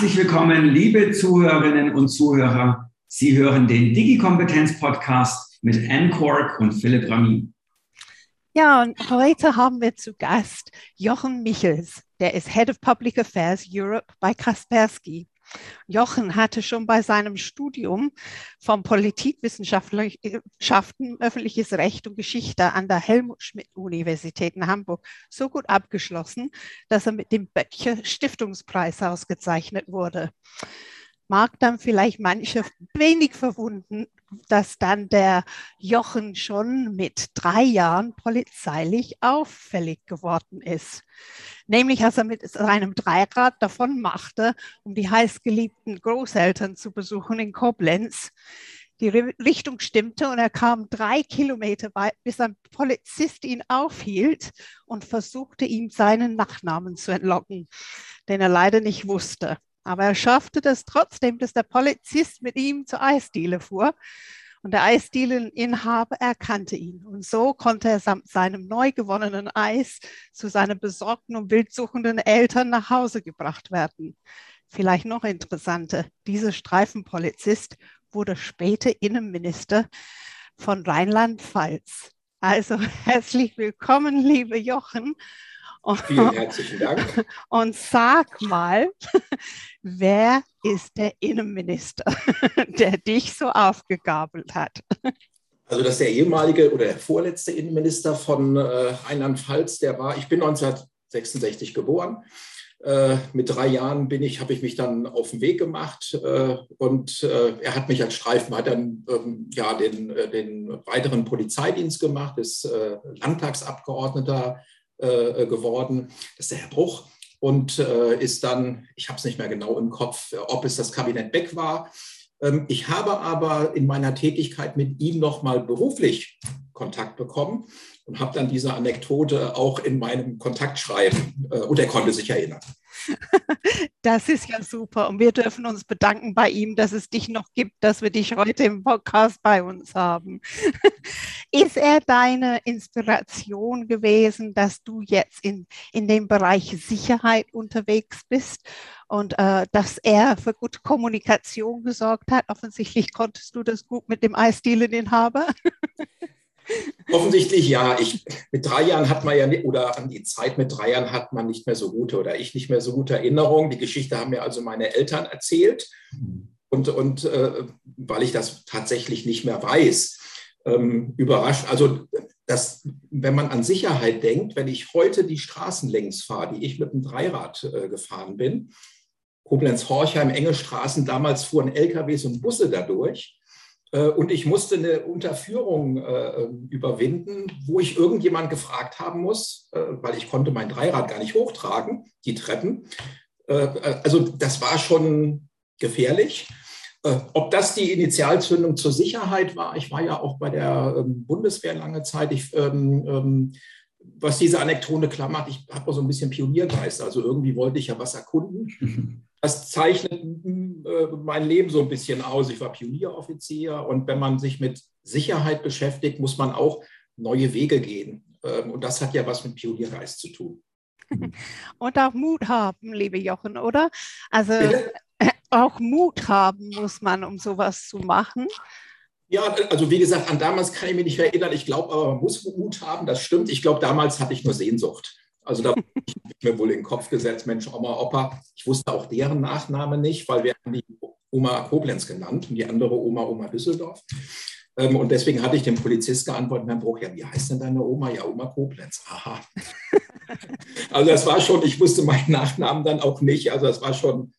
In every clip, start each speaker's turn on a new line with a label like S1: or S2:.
S1: Herzlich willkommen, liebe Zuhörerinnen und Zuhörer. Sie hören den Digi-Kompetenz-Podcast mit Anne Kork und Philipp Ramin.
S2: Ja, und heute haben wir zu Gast Jochen Michels. Der ist Head of Public Affairs Europe bei Kaspersky. Jochen hatte schon bei seinem Studium von Politikwissenschaften, öffentliches Recht und Geschichte an der Helmut-Schmidt-Universität in Hamburg so gut abgeschlossen, dass er mit dem Böttcher Stiftungspreis ausgezeichnet wurde. Mag dann vielleicht manche wenig verwunden, dass dann der Jochen schon mit drei Jahren polizeilich auffällig geworden ist. Nämlich, als er mit seinem Dreirad davon machte, um die heißgeliebten Großeltern zu besuchen in Koblenz. Die Richtung stimmte und er kam drei Kilometer weit, bis ein Polizist ihn aufhielt und versuchte ihm seinen Nachnamen zu entlocken, den er leider nicht wusste. Aber er schaffte das trotzdem, dass der Polizist mit ihm zur Eisdiele fuhr. Und der Eisdieneninhaber erkannte ihn. Und so konnte er samt seinem neu gewonnenen Eis zu seinen besorgten und wildsuchenden Eltern nach Hause gebracht werden. Vielleicht noch interessanter, dieser Streifenpolizist wurde später Innenminister von Rheinland-Pfalz. Also herzlich willkommen, liebe Jochen.
S3: Vielen herzlichen Dank.
S2: Und sag mal, wer ist der Innenminister, der dich so aufgegabelt hat?
S3: Also das ist der ehemalige oder der vorletzte Innenminister von äh, Rheinland-Pfalz, der war, ich bin 1966 geboren. Äh, mit drei Jahren bin ich, habe ich mich dann auf den Weg gemacht äh, und äh, er hat mich als Streifen, hat dann ähm, ja den, äh, den weiteren Polizeidienst gemacht, ist äh, Landtagsabgeordneter äh, geworden. Das ist der Herr Bruch und äh, ist dann, ich habe es nicht mehr genau im Kopf, ob es das Kabinett Beck war. Ähm, ich habe aber in meiner Tätigkeit mit ihm nochmal beruflich Kontakt bekommen und habe dann diese Anekdote auch in meinem Kontaktschreiben äh, und er konnte sich erinnern.
S2: Das ist ja super und wir dürfen uns bedanken bei ihm, dass es dich noch gibt, dass wir dich heute im Podcast bei uns haben. Ist er deine Inspiration gewesen, dass du jetzt in, in dem Bereich Sicherheit unterwegs bist und äh, dass er für gute Kommunikation gesorgt hat? Offensichtlich konntest du das gut mit dem Eisdieleninhaber.
S3: Offensichtlich ja. Ich, mit drei Jahren hat man ja, oder an die Zeit mit drei Jahren hat man nicht mehr so gute oder ich nicht mehr so gute Erinnerungen. Die Geschichte haben mir also meine Eltern erzählt. Und, und äh, weil ich das tatsächlich nicht mehr weiß, ähm, überrascht. Also, das, wenn man an Sicherheit denkt, wenn ich heute die Straßen längs fahre, die ich mit dem Dreirad äh, gefahren bin, Koblenz-Horchheim, enge Straßen, damals fuhren LKWs und Busse dadurch. Äh, und ich musste eine Unterführung äh, überwinden, wo ich irgendjemand gefragt haben muss, äh, weil ich konnte mein Dreirad gar nicht hochtragen, die Treppen. Äh, also das war schon gefährlich. Äh, ob das die Initialzündung zur Sicherheit war, ich war ja auch bei der ähm, Bundeswehr lange Zeit. Ich, ähm, ähm, was diese Anekdote klar macht, ich habe auch so ein bisschen Pioniergeist. Also irgendwie wollte ich ja was erkunden. das zeichnet äh, mein Leben so ein bisschen aus. Ich war Pionieroffizier und wenn man sich mit Sicherheit beschäftigt, muss man auch neue Wege gehen. Ähm, und das hat ja was mit Pioniergeist zu tun.
S2: Und auch Mut haben, liebe Jochen, oder? Also Bitte? auch Mut haben muss man, um sowas zu machen.
S3: Ja, also wie gesagt, an damals kann ich mich nicht erinnern. Ich glaube aber, man muss Mut haben, das stimmt. Ich glaube, damals hatte ich nur Sehnsucht. Also da habe ich mir wohl in den Kopf gesetzt, Mensch, Oma, Opa. Ich wusste auch deren Nachname nicht, weil wir haben die Oma Koblenz genannt und die andere Oma Oma Düsseldorf. Ähm, und deswegen hatte ich dem Polizist geantwortet, Herr Bruch, ja, wie heißt denn deine Oma? Ja, Oma Koblenz. Aha. also das war schon, ich wusste meinen Nachnamen dann auch nicht. Also das war schon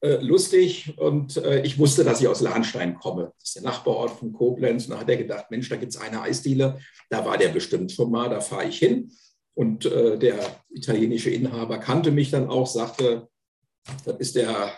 S3: äh, lustig und äh, ich wusste, dass ich aus Lahnstein komme. Das ist der Nachbarort von Koblenz. Und da hat er gedacht, Mensch, da gibt es eine Eisdiele. Da war der bestimmt schon mal, da fahre ich hin. Und äh, der italienische Inhaber kannte mich dann auch, sagte, das ist der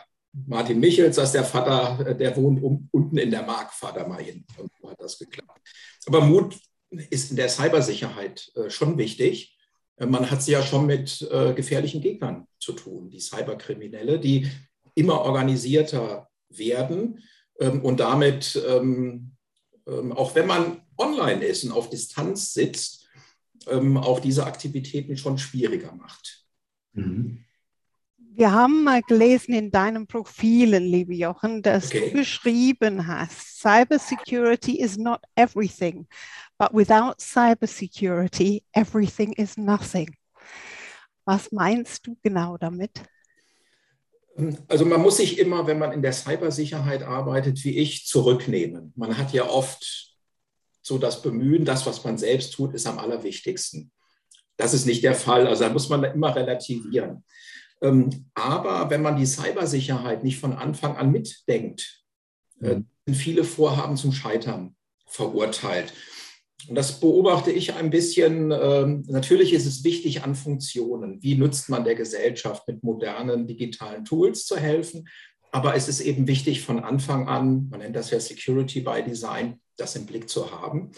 S3: Martin Michels, das ist der Vater, der wohnt um, unten in der Mark, fahr da mal hin. Und so hat das geklappt. Aber Mut ist in der Cybersicherheit äh, schon wichtig. Äh, man hat es ja schon mit äh, gefährlichen Gegnern zu tun, die Cyberkriminelle, die immer organisierter werden ähm, und damit, ähm, ähm, auch wenn man online ist und auf Distanz sitzt, ähm, auch diese Aktivitäten schon schwieriger macht.
S2: Mhm. Wir haben mal gelesen in deinen Profilen, liebe Jochen, dass okay. du geschrieben hast, Cybersecurity is not everything, but without cybersecurity, everything is nothing. Was meinst du genau damit?
S3: Also man muss sich immer, wenn man in der Cybersicherheit arbeitet, wie ich, zurücknehmen. Man hat ja oft so das Bemühen, das, was man selbst tut, ist am allerwichtigsten. Das ist nicht der Fall. Also da muss man immer relativieren. Ähm, aber wenn man die Cybersicherheit nicht von Anfang an mitdenkt, äh, mhm. sind viele Vorhaben zum Scheitern verurteilt. Und das beobachte ich ein bisschen. Ähm, natürlich ist es wichtig an Funktionen. Wie nutzt man der Gesellschaft mit modernen digitalen Tools zu helfen? Aber es ist eben wichtig von Anfang an, man nennt das ja Security by Design, das im Blick zu haben.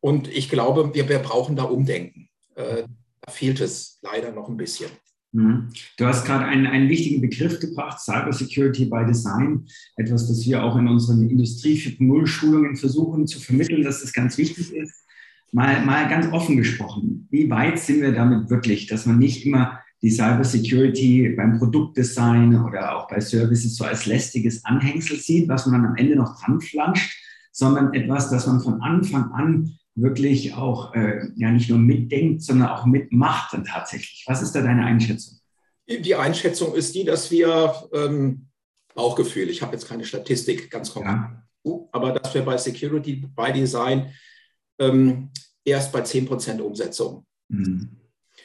S3: Und ich glaube, wir, wir brauchen da Umdenken. Äh, da fehlt es leider noch ein bisschen.
S1: Mhm. Du hast gerade einen, einen wichtigen Begriff gebracht, Cyber Security by Design, etwas, das wir auch in unseren Industrie 4.0 Schulungen versuchen zu vermitteln, dass das ganz wichtig ist. Mal, mal ganz offen gesprochen, wie weit sind wir damit wirklich, dass man nicht immer die Cyber Security beim Produktdesign oder auch bei Services so als lästiges Anhängsel sieht, was man dann am Ende noch dran flanscht, sondern etwas, das man von Anfang an wirklich auch äh, ja nicht nur mitdenkt, sondern auch mitmacht dann tatsächlich. Was ist da deine Einschätzung?
S3: Die Einschätzung ist die, dass wir ähm, Bauchgefühl, ich habe jetzt keine Statistik ganz konkret, ja. aber dass wir bei Security by Design ähm, erst bei 10 Prozent Umsetzung. Mhm.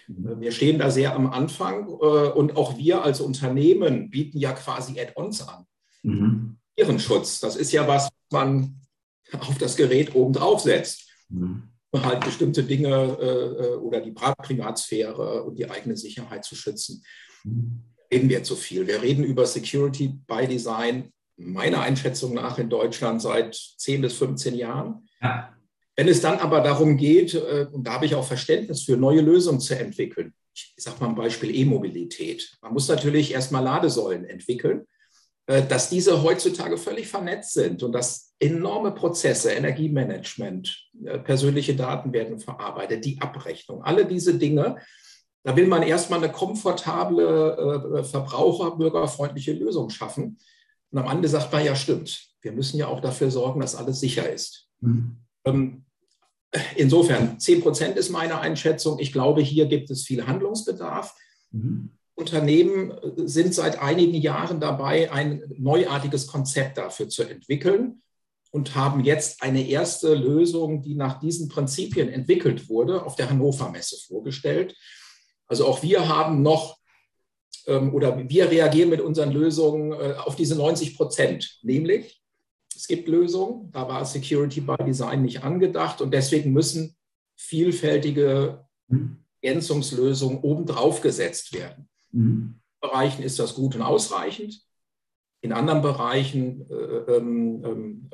S3: Wir stehen da sehr am Anfang äh, und auch wir als Unternehmen bieten ja quasi Add-ons an. Mhm. Schutz, das ist ja was, was man auf das Gerät oben drauf setzt. Mhm. Halt bestimmte Dinge äh, äh, oder die Privatsphäre und die eigene Sicherheit zu schützen. Mhm. Reden wir zu viel. Wir reden über Security by Design, meiner Einschätzung nach in Deutschland seit 10 bis 15 Jahren. Ja. Wenn es dann aber darum geht, äh, und da habe ich auch Verständnis für, neue Lösungen zu entwickeln, ich sage mal ein Beispiel E-Mobilität. Man muss natürlich erstmal Ladesäulen entwickeln, dass diese heutzutage völlig vernetzt sind und dass enorme Prozesse, Energiemanagement, äh, persönliche Daten werden verarbeitet, die Abrechnung, alle diese Dinge. Da will man erstmal eine komfortable, äh, verbraucherbürgerfreundliche Lösung schaffen. Und am Ende sagt man, ja, stimmt, wir müssen ja auch dafür sorgen, dass alles sicher ist. Mhm. Ähm, insofern, 10 Prozent ist meine Einschätzung. Ich glaube, hier gibt es viel Handlungsbedarf. Mhm. Unternehmen sind seit einigen Jahren dabei, ein neuartiges Konzept dafür zu entwickeln und haben jetzt eine erste Lösung, die nach diesen Prinzipien entwickelt wurde, auf der Hannover Messe vorgestellt. Also auch wir haben noch ähm, oder wir reagieren mit unseren Lösungen äh, auf diese 90 Prozent, nämlich es gibt Lösungen, da war Security by Design nicht angedacht und deswegen müssen vielfältige Ergänzungslösungen obendrauf gesetzt werden. Mhm. Bereichen ist das gut und ausreichend. In anderen Bereichen äh, ähm, ähm,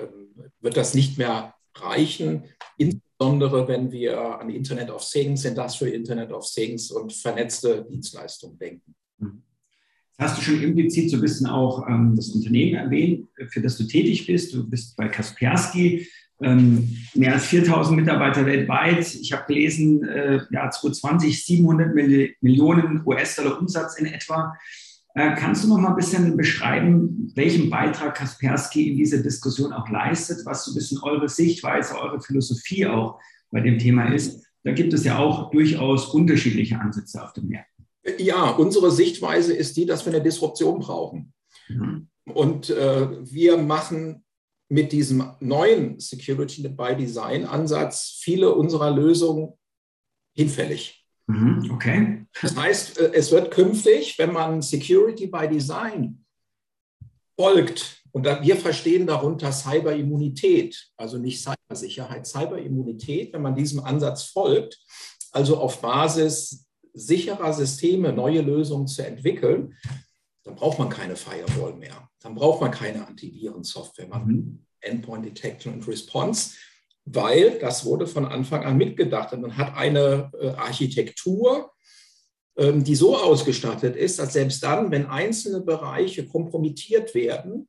S3: wird das nicht mehr reichen, insbesondere wenn wir an Internet of Things, Industrial Internet of Things und vernetzte Dienstleistungen denken.
S1: Jetzt hast du schon implizit so ein bisschen auch ähm, das Unternehmen erwähnt, für das du tätig bist. Du bist bei Kaspersky, ähm, mehr als 4000 Mitarbeiter weltweit. Ich habe gelesen, äh, ja, 2020 700 Millionen US-Dollar Umsatz in etwa. Äh, kannst du noch mal ein bisschen beschreiben, welchen Beitrag Kaspersky in dieser Diskussion auch leistet, was so ein bisschen eure Sichtweise, eure Philosophie auch bei dem Thema ist? Da gibt es ja auch durchaus unterschiedliche Ansätze auf dem Markt.
S3: Ja, unsere Sichtweise ist die, dass wir eine Disruption brauchen. Mhm. Und äh, wir machen mit diesem neuen Security by Design Ansatz viele unserer Lösungen hinfällig.
S1: Mhm, okay.
S3: Das heißt, äh, es wird künftig, wenn man Security by Design folgt, und wir verstehen darunter Cyberimmunität, also nicht Cybersicherheit, Cyberimmunität, wenn man diesem Ansatz folgt, also auf Basis sicherer Systeme neue Lösungen zu entwickeln, dann braucht man keine Firewall mehr. Dann braucht man keine Antivirensoftware. Man mhm. Endpoint Detection und Response weil das wurde von Anfang an mitgedacht. Und man hat eine äh, Architektur, ähm, die so ausgestattet ist, dass selbst dann, wenn einzelne Bereiche kompromittiert werden,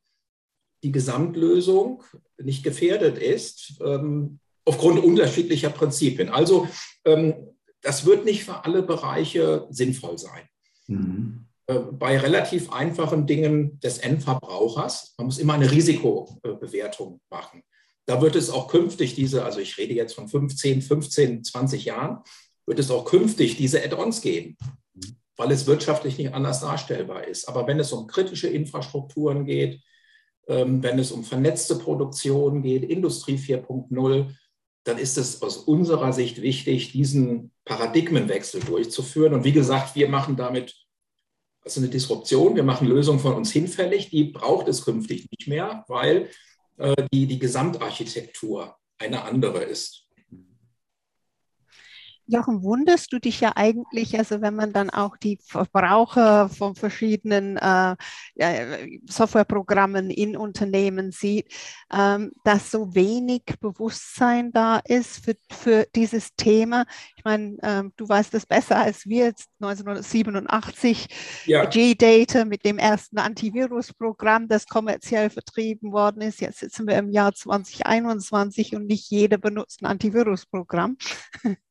S3: die Gesamtlösung nicht gefährdet ist, ähm, aufgrund unterschiedlicher Prinzipien. Also ähm, das wird nicht für alle Bereiche sinnvoll sein. Mhm. Äh, bei relativ einfachen Dingen des Endverbrauchers. Man muss immer eine Risikobewertung machen. Da wird es auch künftig diese, also ich rede jetzt von 15, 15, 20 Jahren, wird es auch künftig diese Add-ons geben, weil es wirtschaftlich nicht anders darstellbar ist. Aber wenn es um kritische Infrastrukturen geht, ähm, wenn es um vernetzte Produktion geht, Industrie 4.0, dann ist es aus unserer Sicht wichtig, diesen Paradigmenwechsel durchzuführen. Und wie gesagt, wir machen damit also eine Disruption, wir machen Lösungen von uns hinfällig, die braucht es künftig nicht mehr, weil äh, die, die Gesamtarchitektur eine andere ist.
S2: Jochen, wunderst du dich ja eigentlich, also wenn man dann auch die Verbraucher von verschiedenen äh, Softwareprogrammen in Unternehmen sieht, ähm, dass so wenig Bewusstsein da ist für, für dieses Thema. Ich meine, ähm, du weißt das besser als wir, jetzt 1987 ja. G-Data mit dem ersten Antivirusprogramm, das kommerziell vertrieben worden ist. Jetzt sitzen wir im Jahr 2021 und nicht jeder benutzt ein Antivirusprogramm.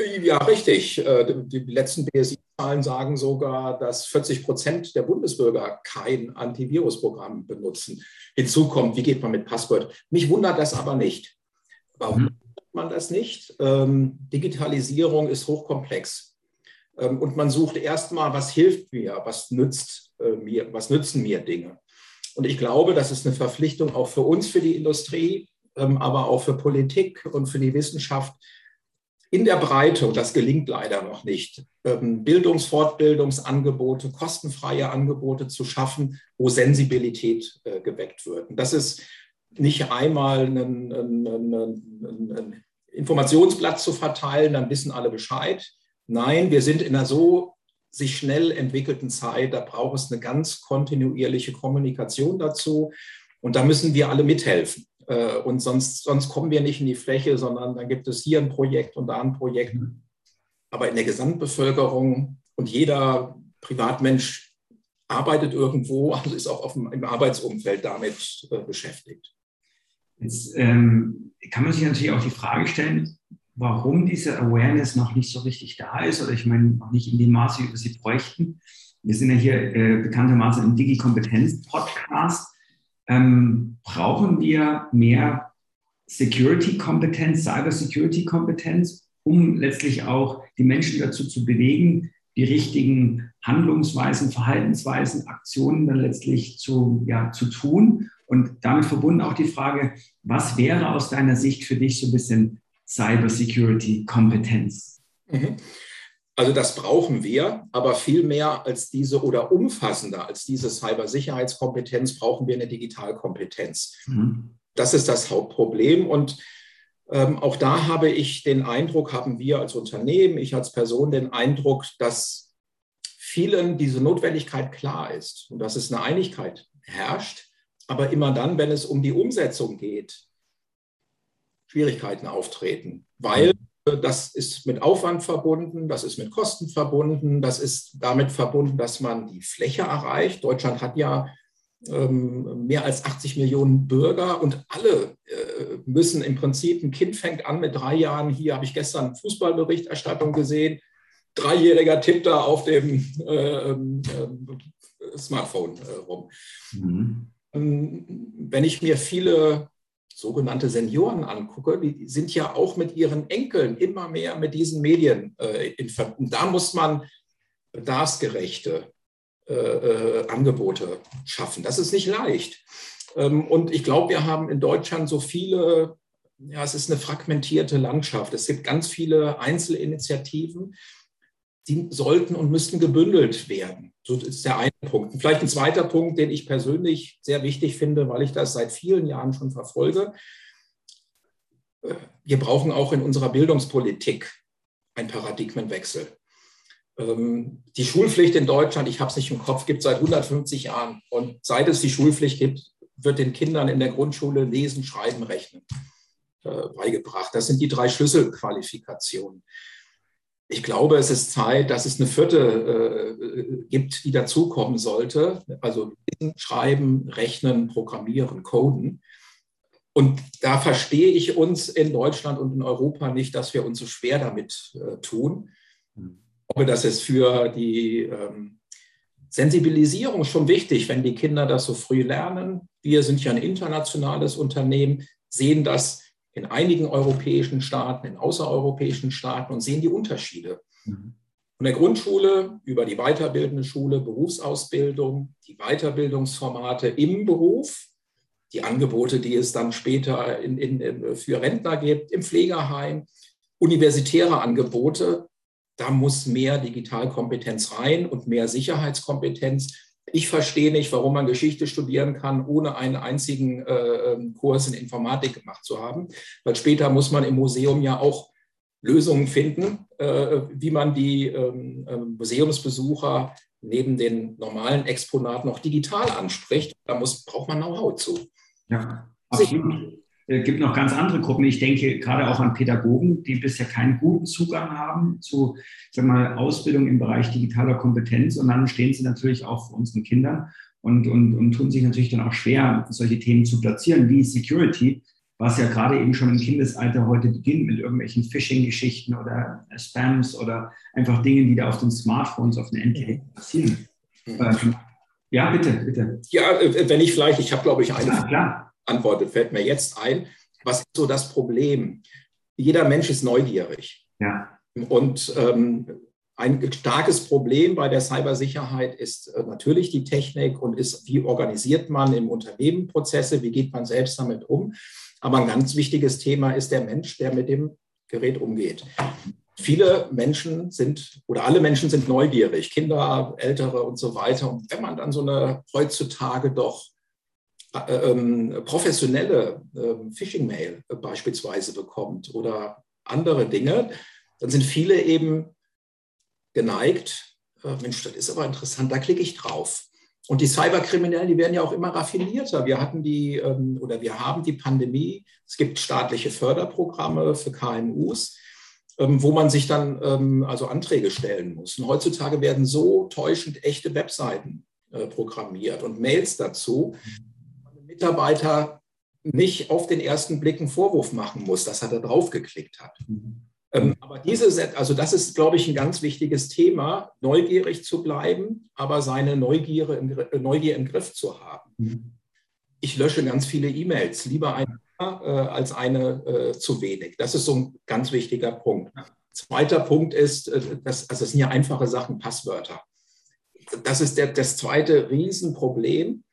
S3: Ja, richtig. Äh, die letzten BSI-Zahlen sagen sogar, dass 40 Prozent der Bundesbürger kein Antivirusprogramm benutzen. Hinzu kommt, wie geht man mit Passwort? Mich wundert das aber nicht. Warum mhm. man das nicht? Ähm, Digitalisierung ist hochkomplex. Ähm, und man sucht erstmal, was hilft mir, was nützt äh, mir, was nützen mir Dinge. Und ich glaube, das ist eine Verpflichtung auch für uns, für die Industrie, ähm, aber auch für Politik und für die Wissenschaft, in der Breite, und das gelingt leider noch nicht, ähm, Bildungs-, Fortbildungsangebote, kostenfreie Angebote zu schaffen, wo Sensibilität äh, geweckt wird. Und das ist nicht einmal ein, ein, ein, ein, Informationsblatt zu verteilen, dann wissen alle Bescheid. Nein, wir sind in einer so sich schnell entwickelten Zeit, da braucht es eine ganz kontinuierliche Kommunikation dazu. Und da müssen wir alle mithelfen. Äh, und sonst, sonst kommen wir nicht in die Fläche, sondern dann gibt es hier ein Projekt und da ein Projekt. Mhm. Aber in der Gesamtbevölkerung und jeder Privatmensch arbeitet irgendwo, also ist auch dem, im Arbeitsumfeld damit äh, beschäftigt.
S1: Jetzt ähm, kann man sich natürlich auch die Frage stellen, warum diese Awareness noch nicht so richtig da ist oder ich meine noch nicht in dem Maße, wie wir sie bräuchten. Wir sind ja hier äh, bekanntermaßen im Digi-Kompetenz-Podcast ähm, brauchen wir mehr Security-Kompetenz, Cyber-Security-Kompetenz, um letztlich auch die Menschen dazu zu bewegen, die richtigen Handlungsweisen, Verhaltensweisen, Aktionen dann letztlich zu, ja, zu tun. Und damit verbunden auch die Frage, was wäre aus deiner Sicht für dich so ein bisschen Cyber-Security-Kompetenz?
S3: Mhm. Also das brauchen wir, aber viel mehr als diese oder umfassender als diese Cybersicherheitskompetenz brauchen wir eine Digitalkompetenz. Mhm. Das ist das Hauptproblem und ähm, auch da habe ich den Eindruck, haben wir als Unternehmen, ich als Person den Eindruck, dass vielen diese Notwendigkeit klar ist und dass es eine Einigkeit herrscht, aber immer dann, wenn es um die Umsetzung geht, Schwierigkeiten auftreten, weil mhm. Das ist mit Aufwand verbunden, das ist mit Kosten verbunden, das ist damit verbunden, dass man die Fläche erreicht. Deutschland hat ja ähm, mehr als 80 Millionen Bürger und alle äh, müssen im Prinzip, ein Kind fängt an mit drei Jahren, hier habe ich gestern Fußballberichterstattung gesehen, Dreijähriger tippt da auf dem äh, äh, Smartphone äh, rum. Mhm. Ähm, wenn ich mir viele sogenannte Senioren angucke, die sind ja auch mit ihren Enkeln immer mehr mit diesen Medien äh, in Verbindung. Da muss man bedarfsgerechte äh, äh, Angebote schaffen. Das ist nicht leicht. Ähm, und ich glaube, wir haben in Deutschland so viele, ja, es ist eine fragmentierte Landschaft. Es gibt ganz viele Einzelinitiativen, die sollten und müssten gebündelt werden. So ist der eine Punkt. Und vielleicht ein zweiter Punkt, den ich persönlich sehr wichtig finde, weil ich das seit vielen Jahren schon verfolge. Wir brauchen auch in unserer Bildungspolitik einen Paradigmenwechsel. Ähm, die Schulpflicht in Deutschland, ich habe es nicht im Kopf, gibt seit 150 Jahren. Und seit es die Schulpflicht gibt, wird den Kindern in der Grundschule Lesen, Schreiben, Rechnen äh, beigebracht. Das sind die drei Schlüsselqualifikationen ich glaube, es ist Zeit, dass es eine vierte äh, gibt, die dazukommen sollte. Also lesen, schreiben, rechnen, programmieren, coden. Und da verstehe ich uns in Deutschland und in Europa nicht, dass wir uns so schwer damit äh, tun. Ich glaube, dass es für die ähm, Sensibilisierung schon wichtig, wenn die Kinder das so früh lernen. Wir sind ja ein internationales Unternehmen, sehen das in einigen europäischen Staaten, in außereuropäischen Staaten und sehen die Unterschiede. Mhm. Von der Grundschule über die weiterbildende Schule, Berufsausbildung, die Weiterbildungsformate im Beruf, die Angebote, die es dann später in, in, für Rentner gibt, im Pflegeheim, universitäre Angebote. Da muss mehr Digitalkompetenz rein und mehr Sicherheitskompetenz. Ich verstehe nicht, warum man Geschichte studieren kann, ohne einen einzigen äh, ähm, Kurs in Informatik gemacht zu haben, weil später muss man im Museum ja auch Lösungen finden, äh, wie man die ähm, ähm, Museumsbesucher neben den normalen Exponaten noch digital anspricht. Da muss, braucht man Know-how zu.
S1: Ja, absolut. Es äh, gibt noch ganz andere Gruppen. Ich denke gerade auch an Pädagogen, die bisher keinen guten Zugang haben zu sag mal, Ausbildung im Bereich digitaler Kompetenz. Und dann stehen sie natürlich auch vor unseren Kindern und, und, und tun sich natürlich dann auch schwer, solche Themen zu platzieren wie Security was ja gerade eben schon im Kindesalter heute beginnt mit irgendwelchen Phishing-Geschichten oder Spams oder einfach Dingen, die da auf den Smartphones, auf den Endgeräten passieren. Mhm. Ähm, ja, bitte, bitte.
S3: Ja, äh, wenn ich vielleicht, ich habe, glaube ich, eine ja, klar. Antwort, fällt mir jetzt ein. Was ist so das Problem? Jeder Mensch ist neugierig. Ja. Und ähm, ein starkes Problem bei der Cybersicherheit ist äh, natürlich die Technik und ist, wie organisiert man im Unternehmen Prozesse, wie geht man selbst damit um. Aber ein ganz wichtiges Thema ist der Mensch, der mit dem Gerät umgeht. Viele Menschen sind oder alle Menschen sind neugierig, Kinder, Ältere und so weiter. Und wenn man dann so eine heutzutage doch professionelle äh, Phishing-Mail beispielsweise bekommt oder andere Dinge, dann sind viele eben geneigt, äh, Mensch, das ist aber interessant, da klicke ich drauf. Und die Cyberkriminellen, die werden ja auch immer raffinierter. Wir hatten die ähm, oder wir haben die Pandemie. Es gibt staatliche Förderprogramme für KMUs, ähm, wo man sich dann ähm, also Anträge stellen muss. Und heutzutage werden so täuschend echte Webseiten äh, programmiert und Mails dazu. Mitarbeiter nicht auf den ersten Blick einen Vorwurf machen muss, dass er da drauf geklickt hat. Mhm. Ähm, aber diese, also das ist, glaube ich, ein ganz wichtiges Thema, neugierig zu bleiben, aber seine Neugier im, Neugier im Griff zu haben. Mhm. Ich lösche ganz viele E-Mails, lieber eine äh, als eine äh, zu wenig. Das ist so ein ganz wichtiger Punkt. Zweiter Punkt ist, äh, das, also das sind ja einfache Sachen, Passwörter. Das ist der, das zweite Riesenproblem.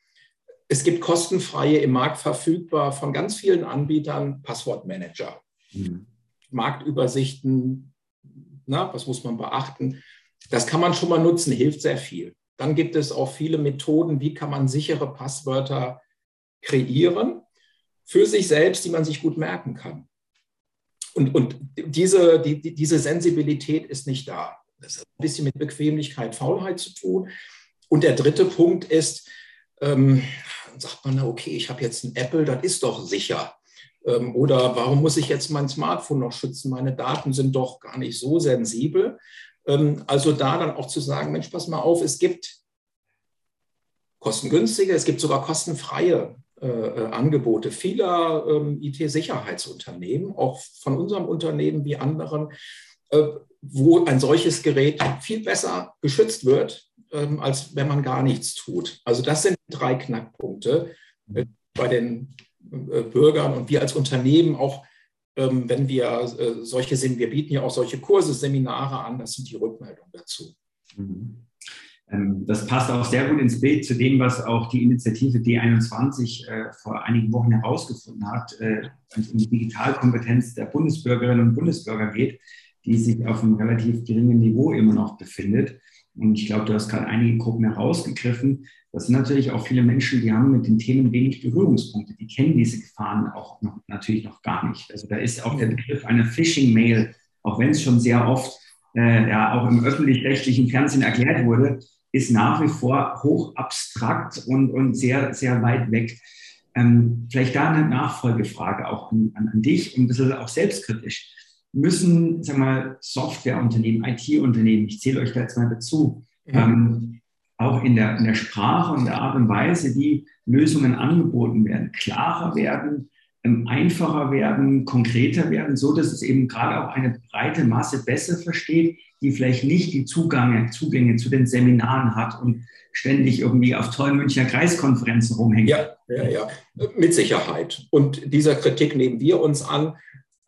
S3: Es gibt kostenfreie, im Markt verfügbar von ganz vielen Anbietern Passwortmanager. Mhm. Marktübersichten, na, was muss man beachten. Das kann man schon mal nutzen, hilft sehr viel. Dann gibt es auch viele Methoden, wie kann man sichere Passwörter kreieren für sich selbst, die man sich gut merken kann. Und, und diese, die, diese Sensibilität ist nicht da. Das hat ein bisschen mit Bequemlichkeit, Faulheit zu tun. Und der dritte Punkt ist, ähm, sagt man, okay, ich habe jetzt ein Apple, das ist doch sicher. Ähm, oder warum muss ich jetzt mein Smartphone noch schützen? Meine Daten sind doch gar nicht so sensibel. Ähm, also da dann auch zu sagen, Mensch, pass mal auf, es gibt kostengünstige, es gibt sogar kostenfreie äh, äh Angebote vieler ähm, IT-Sicherheitsunternehmen, auch von unserem Unternehmen wie anderen, äh, wo ein solches Gerät viel besser geschützt wird, ähm, als wenn man gar nichts tut. Also das sind drei Knackpunkte äh, bei den äh, Bürgern und wir als Unternehmen auch, ähm, wenn wir äh, solche sind, wir bieten ja auch solche Kurse, Seminare an, das sind die Rückmeldungen dazu.
S1: Mhm. Ähm, das passt auch sehr gut ins Bild zu dem, was auch die Initiative D21 äh, vor einigen Wochen herausgefunden hat, wenn es um die Digitalkompetenz der Bundesbürgerinnen und Bundesbürger geht, die sich auf einem relativ geringen Niveau immer noch befindet. Und ich glaube, du hast gerade einige Gruppen herausgegriffen. Das sind natürlich auch viele Menschen, die haben mit den Themen wenig Berührungspunkte. Die kennen diese Gefahren auch noch, natürlich noch gar nicht. Also da ist auch der Begriff einer Phishing-Mail, auch wenn es schon sehr oft äh, ja auch im öffentlich-rechtlichen Fernsehen erklärt wurde, ist nach wie vor hoch abstrakt und, und sehr, sehr weit weg. Ähm, vielleicht da eine Nachfolgefrage auch an, an, an dich und ein bisschen auch selbstkritisch müssen, sag mal, Softwareunternehmen, IT-Unternehmen, ich zähle euch da jetzt mal dazu, mhm. ähm, auch in der, in der Sprache und der Art und Weise, wie Lösungen angeboten werden, klarer werden, ähm, einfacher werden, konkreter werden, so dass es eben gerade auch eine breite Masse besser versteht, die vielleicht nicht die Zugänge, Zugänge zu den Seminaren hat und ständig irgendwie auf tollen Münchner Kreiskonferenzen rumhängt.
S3: Ja, ja, ja, mit Sicherheit. Und dieser Kritik nehmen wir uns an.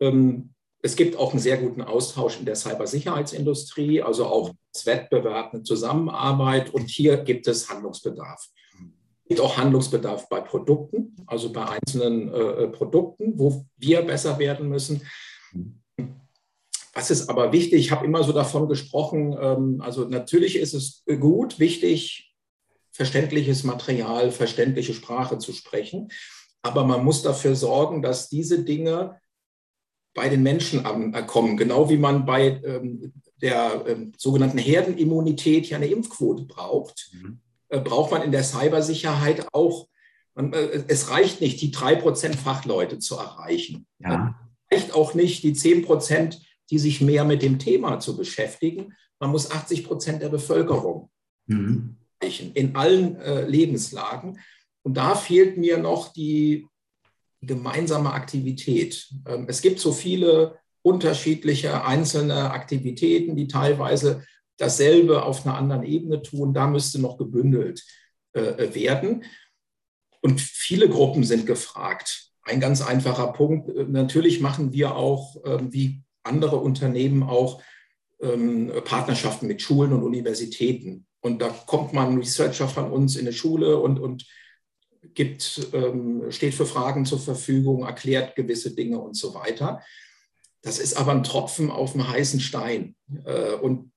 S3: Ähm, es gibt auch einen sehr guten Austausch in der Cybersicherheitsindustrie, also auch Wettbewerb, eine Zusammenarbeit. Und hier gibt es Handlungsbedarf. Es gibt auch Handlungsbedarf bei Produkten, also bei einzelnen äh, Produkten, wo wir besser werden müssen. Was ist aber wichtig? Ich habe immer so davon gesprochen, ähm, also natürlich ist es gut, wichtig, verständliches Material, verständliche Sprache zu sprechen. Aber man muss dafür sorgen, dass diese Dinge bei den Menschen ankommen, genau wie man bei ähm, der ähm, sogenannten Herdenimmunität ja eine Impfquote braucht, mhm. äh, braucht man in der Cybersicherheit auch, man, äh, es reicht nicht, die drei Prozent Fachleute zu erreichen. Ja. Es reicht auch nicht, die zehn Prozent die sich mehr mit dem Thema zu beschäftigen. Man muss 80 Prozent der Bevölkerung mhm. in allen äh, Lebenslagen. Und da fehlt mir noch die gemeinsame Aktivität. Ähm, es gibt so viele unterschiedliche einzelne Aktivitäten, die teilweise dasselbe auf einer anderen Ebene tun. Da müsste noch gebündelt äh, werden. Und viele Gruppen sind gefragt. Ein ganz einfacher Punkt. Äh, natürlich machen wir auch, ähm, wie andere Unternehmen auch ähm, Partnerschaften mit Schulen und Universitäten. Und da kommt man Researcher von uns in eine Schule und, und gibt, ähm, steht für Fragen zur Verfügung, erklärt gewisse Dinge und so weiter. Das ist aber ein Tropfen auf dem heißen Stein. Äh, und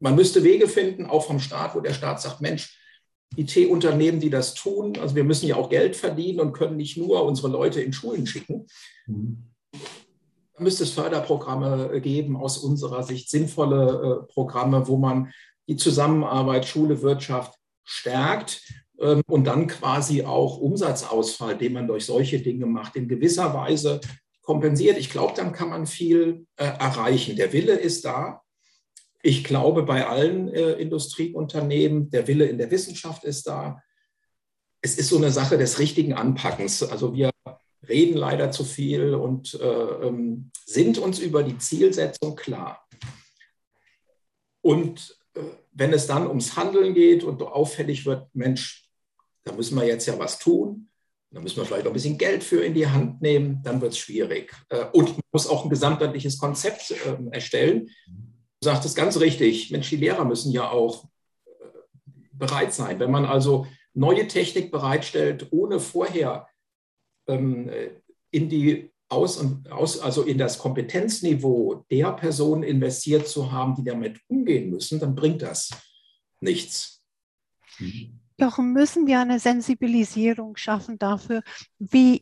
S3: man müsste Wege finden, auch vom Staat, wo der Staat sagt, Mensch, IT-Unternehmen, die das tun, also wir müssen ja auch Geld verdienen und können nicht nur unsere Leute in Schulen schicken. Mhm müsste es Förderprogramme geben, aus unserer Sicht sinnvolle äh, Programme, wo man die Zusammenarbeit Schule, Wirtschaft stärkt und dann quasi auch Umsatzausfall, den man durch solche Dinge macht, in gewisser Weise kompensiert. Ich glaube, dann kann man viel äh, erreichen. Der Wille ist da. Ich glaube, bei allen äh, Industrieunternehmen, der Wille in der Wissenschaft ist da. Es ist so eine Sache des richtigen Anpackens. Also wir reden leider zu viel und äh, ähm, sind uns über die Zielsetzung klar. Und äh, wenn es dann ums Handeln geht und auffällig wird, Mensch, da müssen wir jetzt ja was tun, da müssen wir vielleicht auch ein bisschen Geld für in die Hand nehmen, dann wird es schwierig. Äh, und man muss auch ein gesamtheitliches Konzept ähm, erstellen. Du sagtest ganz richtig, Mensch, die Lehrer müssen ja auch äh, bereit sein. Wenn man also neue Technik bereitstellt, ohne vorher ähm, in die aus und aus, also in das Kompetenzniveau der Personen investiert zu haben, die damit umgehen müssen, dann bringt das nichts.
S2: Mhm. Doch müssen wir eine Sensibilisierung schaffen dafür, wie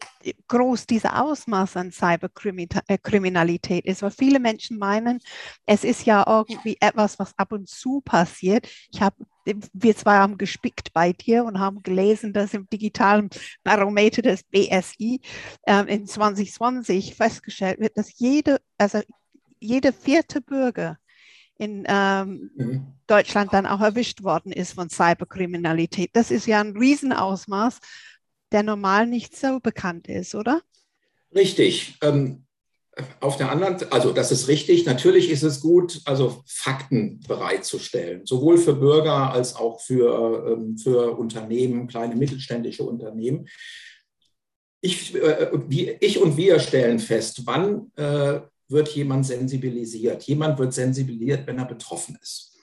S2: groß dieser Ausmaß an Cyberkriminalität ist. Weil viele Menschen meinen, es ist ja irgendwie etwas, was ab und zu passiert. Ich habe wir zwei haben gespickt bei dir und haben gelesen, dass im digitalen Barometer des BSI äh, in 2020 festgestellt wird, dass jede, also jede vierte Bürger in ähm, mhm. Deutschland dann auch erwischt worden ist von Cyberkriminalität. Das ist ja ein Riesenausmaß, der normal nicht so bekannt ist, oder?
S3: Richtig. Ähm, auf der anderen, also das ist richtig. Natürlich ist es gut, also Fakten bereitzustellen, sowohl für Bürger als auch für, ähm, für Unternehmen, kleine mittelständische Unternehmen. Ich, äh, ich und wir stellen fest, wann äh, wird jemand sensibilisiert. Jemand wird sensibilisiert, wenn er betroffen ist.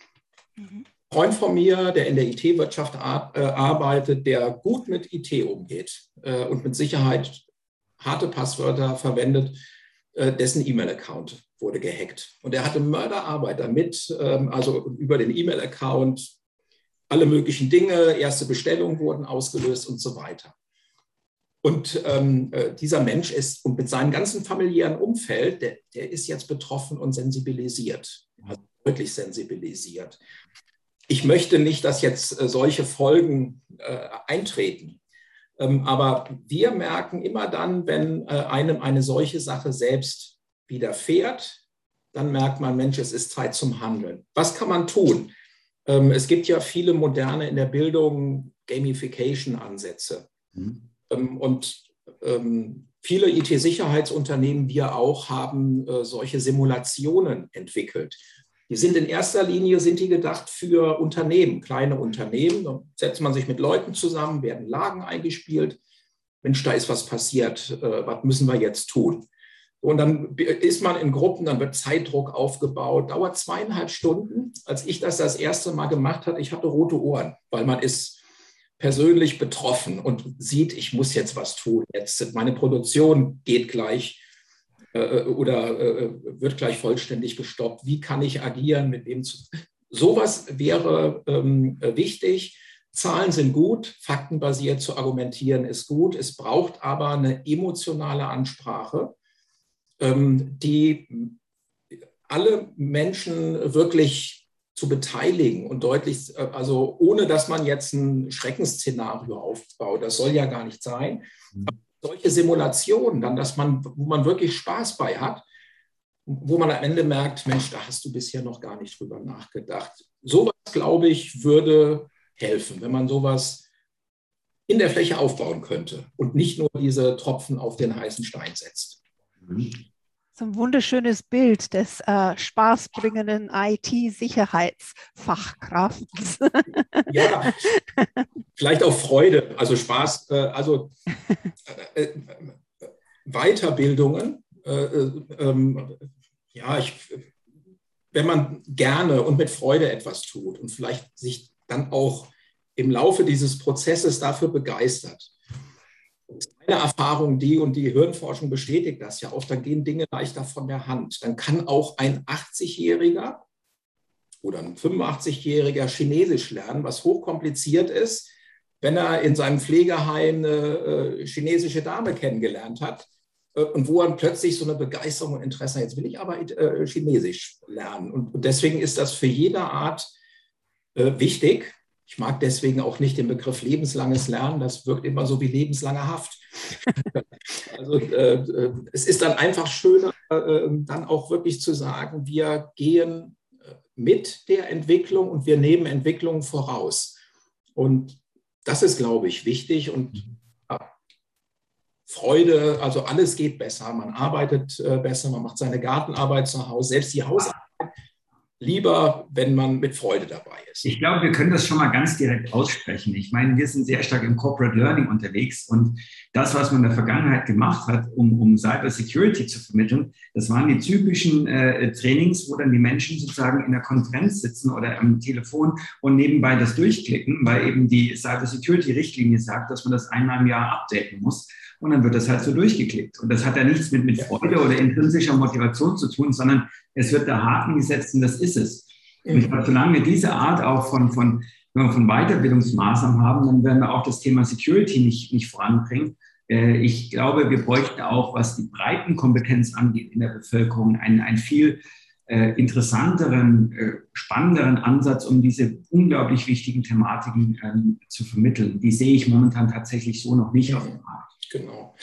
S3: Mhm. Ein Freund von mir, der in der IT-Wirtschaft äh, arbeitet, der gut mit IT umgeht äh, und mit Sicherheit harte Passwörter verwendet, äh, dessen E-Mail-Account wurde gehackt. Und er hatte Mörderarbeit damit, ähm, also über den E-Mail-Account alle möglichen Dinge, erste Bestellungen wurden ausgelöst und so weiter. Und ähm, äh, dieser Mensch ist und mit seinem ganzen familiären Umfeld, der, der ist jetzt betroffen und sensibilisiert, also deutlich sensibilisiert. Ich möchte nicht, dass jetzt äh, solche Folgen äh, eintreten. Ähm, aber wir merken immer dann, wenn äh, einem eine solche Sache selbst widerfährt, dann merkt man, Mensch, es ist Zeit zum Handeln. Was kann man tun? Ähm, es gibt ja viele moderne in der Bildung Gamification-Ansätze. Mhm. Ähm, und ähm, viele IT-Sicherheitsunternehmen, wir auch, haben äh, solche Simulationen entwickelt. Die sind in erster Linie sind die gedacht für Unternehmen, kleine Unternehmen. Da setzt man sich mit Leuten zusammen, werden Lagen eingespielt. Mensch, da ist was passiert. Äh, was müssen wir jetzt tun? Und dann ist man in Gruppen, dann wird Zeitdruck aufgebaut, dauert zweieinhalb Stunden. Als ich das das erste Mal gemacht habe, ich hatte rote Ohren, weil man ist persönlich betroffen und sieht, ich muss jetzt was tun. Jetzt meine Produktion geht gleich äh, oder äh, wird gleich vollständig gestoppt. Wie kann ich agieren? Mit wem zu? Sowas wäre ähm, wichtig. Zahlen sind gut, faktenbasiert zu argumentieren ist gut. Es braucht aber eine emotionale Ansprache ähm, die alle Menschen wirklich zu beteiligen und deutlich, äh, also ohne dass man jetzt ein Schreckensszenario aufbaut, das soll ja gar nicht sein. Mhm. solche Simulationen, dann, dass man, wo man wirklich Spaß bei hat, wo man am Ende merkt, Mensch, da hast du bisher noch gar nicht drüber nachgedacht. Sowas, glaube ich, würde helfen, wenn man sowas in der Fläche aufbauen könnte und nicht nur diese Tropfen auf den heißen Stein setzt.
S2: Mhm so ein wunderschönes Bild des äh, spaßbringenden IT-Sicherheitsfachkrafts.
S3: Ja, vielleicht auch Freude, also Spaß, äh, also äh, äh Weiterbildungen. Äh, äh, ähm, ja, ich, wenn man gerne und mit Freude etwas tut und vielleicht sich dann auch im Laufe dieses Prozesses dafür begeistert meine Erfahrung, die und die Hirnforschung bestätigt das ja auch, dann gehen Dinge leichter von der Hand. Dann kann auch ein 80-Jähriger oder ein 85-Jähriger Chinesisch lernen, was hochkompliziert ist, wenn er in seinem Pflegeheim eine äh, chinesische Dame kennengelernt hat äh, und wo er plötzlich so eine Begeisterung und Interesse hat. Jetzt will ich aber äh, Chinesisch lernen. Und deswegen ist das für jede Art wichtig. Ich mag deswegen auch nicht den Begriff lebenslanges Lernen. Das wirkt immer so wie lebenslange Haft. also äh, es ist dann einfach schöner, äh, dann auch wirklich zu sagen, wir gehen äh, mit der Entwicklung und wir nehmen Entwicklungen voraus. Und das ist, glaube ich, wichtig und ja, Freude, also alles geht besser. Man arbeitet äh, besser, man macht seine Gartenarbeit zu Hause, selbst die Hausarbeit lieber, wenn man mit Freude dabei ist.
S1: Ich glaube, wir können das schon mal ganz direkt aussprechen. Ich meine, wir sind sehr stark im Corporate Learning unterwegs und das, was man in der Vergangenheit gemacht hat, um, um Cyber Security zu vermitteln, das waren die typischen äh, Trainings, wo dann die Menschen sozusagen in der Konferenz sitzen oder am Telefon und nebenbei das durchklicken, weil eben die Cyber Security Richtlinie sagt, dass man das einmal im Jahr updaten muss. Und dann wird das halt so durchgeklickt. Und das hat ja nichts mit, mit Freude oder intrinsischer Motivation zu tun, sondern es wird der Haken gesetzt und das ist es. Und ich glaube, solange wir diese Art auch von, von, wenn wir von Weiterbildungsmaßnahmen haben, dann werden wir auch das Thema Security nicht, nicht voranbringen. Äh, ich glaube, wir bräuchten auch, was die Breitenkompetenz angeht in der Bevölkerung, einen, einen viel äh, interessanteren, äh, spannenderen Ansatz, um diese unglaublich wichtigen Thematiken ähm, zu vermitteln. Die sehe ich momentan tatsächlich so noch nicht auf dem Markt.
S3: Genau.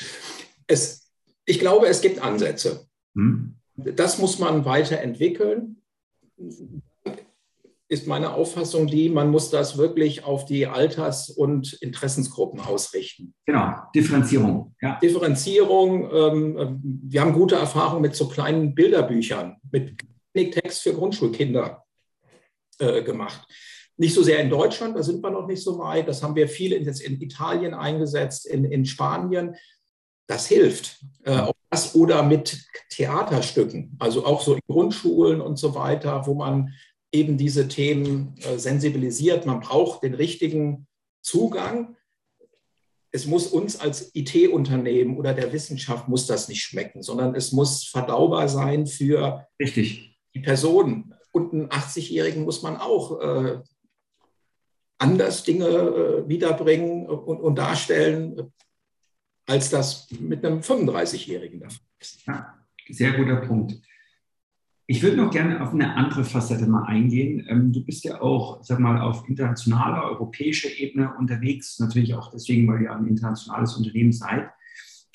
S3: Es, ich glaube, es gibt Ansätze. Hm. Das muss man weiterentwickeln. Ist meine Auffassung die, man muss das wirklich auf die Alters- und Interessensgruppen ausrichten.
S1: Genau, Differenzierung.
S3: Ja. Differenzierung. Ähm, wir haben gute Erfahrungen mit so kleinen Bilderbüchern, mit Text für Grundschulkinder äh, gemacht. Nicht so sehr in Deutschland, da sind wir noch nicht so weit. Das haben wir viel in, in Italien eingesetzt, in, in Spanien. Das hilft. Äh, auch das oder mit Theaterstücken, also auch so in Grundschulen und so weiter, wo man eben diese Themen äh, sensibilisiert. Man braucht den richtigen Zugang. Es muss uns als IT-Unternehmen oder der Wissenschaft muss das nicht schmecken, sondern es muss verdaubar sein für
S1: Richtig.
S3: Die Personen. Und einen 80-Jährigen muss man auch äh, anders Dinge äh, wiederbringen und, und, darstellen, als das mit einem 35-Jährigen der Fall
S1: ist. Ja, sehr guter Punkt. Ich würde noch gerne auf eine andere Facette mal eingehen. Ähm, du bist ja auch, sag mal, auf internationaler, europäischer Ebene unterwegs, natürlich auch deswegen, weil ihr ein internationales Unternehmen seid.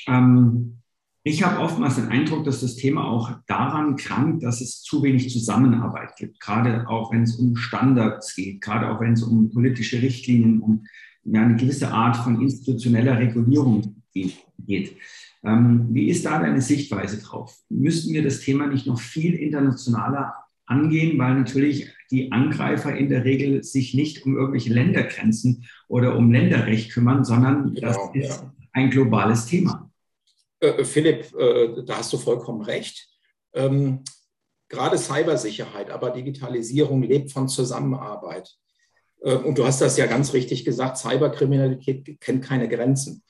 S1: Ähm, ich habe oftmals den Eindruck, dass das Thema auch daran krankt, dass es zu wenig Zusammenarbeit gibt, gerade auch wenn es um Standards geht, gerade auch wenn es um politische Richtlinien, um ja, eine gewisse Art von institutioneller Regulierung geht. Ähm, wie ist da deine Sichtweise drauf? Müssten wir das Thema nicht noch viel internationaler angehen, weil natürlich die Angreifer in der Regel sich nicht um irgendwelche Ländergrenzen oder um Länderrecht kümmern, sondern genau, das ist ja. ein globales Thema.
S3: Äh, äh, Philipp, äh, da hast du vollkommen recht. Ähm, gerade Cybersicherheit, aber Digitalisierung lebt von Zusammenarbeit. Äh, und du hast das ja ganz richtig gesagt, Cyberkriminalität kennt keine Grenzen.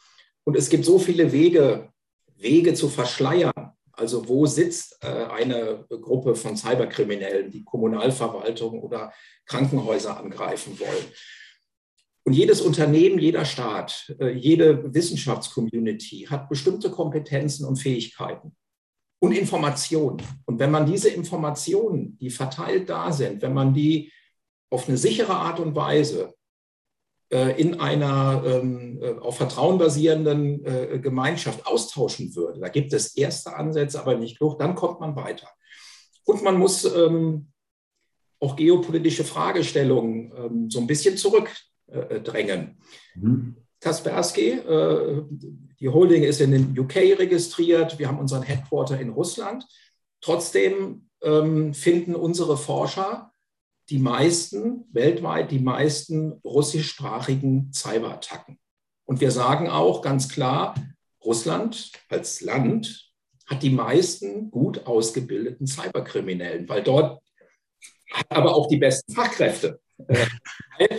S3: Und es gibt so viele Wege, Wege zu verschleiern. Also wo sitzt äh, eine Gruppe von Cyberkriminellen, die Kommunalverwaltung oder Krankenhäuser angreifen wollen? Und jedes Unternehmen, jeder Staat, äh, jede Wissenschaftscommunity hat bestimmte Kompetenzen und Fähigkeiten und Informationen. Und wenn man diese Informationen, die verteilt da sind, wenn man die auf eine sichere Art und Weise äh, in einer ähm, äh, auf Vertrauen basierenden Gemeinschaft austauschen würde. Da gibt es erste Ansätze, aber nicht genug, dann kommt man weiter. Und man muss ähm, auch geopolitische Fragestellungen ähm, so ein bisschen zurückdrängen. Mhm. Kaspersky, die Holding ist in den UK registriert, wir haben unseren Headquarter in Russland. Trotzdem finden unsere Forscher die meisten, weltweit die meisten russischsprachigen Cyberattacken. Und wir sagen auch ganz klar, Russland als Land hat die meisten gut ausgebildeten Cyberkriminellen, weil dort hat aber auch die besten Fachkräfte. Äh,